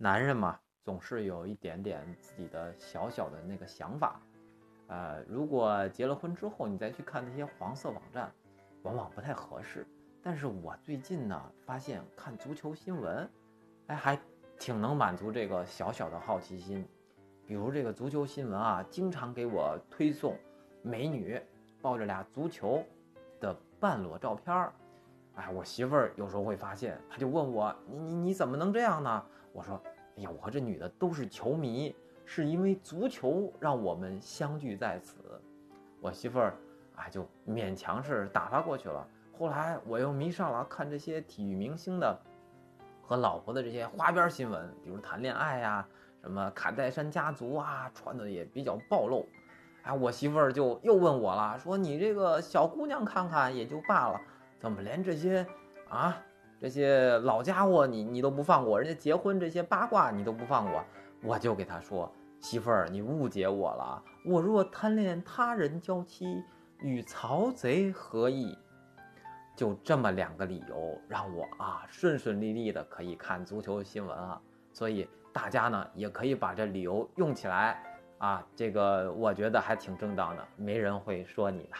男人嘛，总是有一点点自己的小小的那个想法。呃，如果结了婚之后你再去看那些黄色网站，往往不太合适。但是我最近呢，发现看足球新闻，哎，还挺能满足这个小小的好奇心。比如这个足球新闻啊，经常给我推送美女抱着俩足球的半裸照片儿。哎，我媳妇儿有时候会发现，她就问我：“你你你怎么能这样呢？”我说：“哎呀，我和这女的都是球迷。”是因为足球让我们相聚在此，我媳妇儿啊就勉强是打发过去了。后来我又迷上了看这些体育明星的和老婆的这些花边新闻，比如谈恋爱呀，什么卡戴珊家族啊，穿的也比较暴露。哎，我媳妇儿就又问我了，说你这个小姑娘看看也就罢了，怎么连这些啊这些老家伙你你都不放过？人家结婚这些八卦你都不放过？我就给他说。媳妇儿，你误解我了。我若贪恋他人娇妻，与曹贼何异？就这么两个理由，让我啊顺顺利利的可以看足球新闻啊。所以大家呢也可以把这理由用起来啊。这个我觉得还挺正当的，没人会说你的。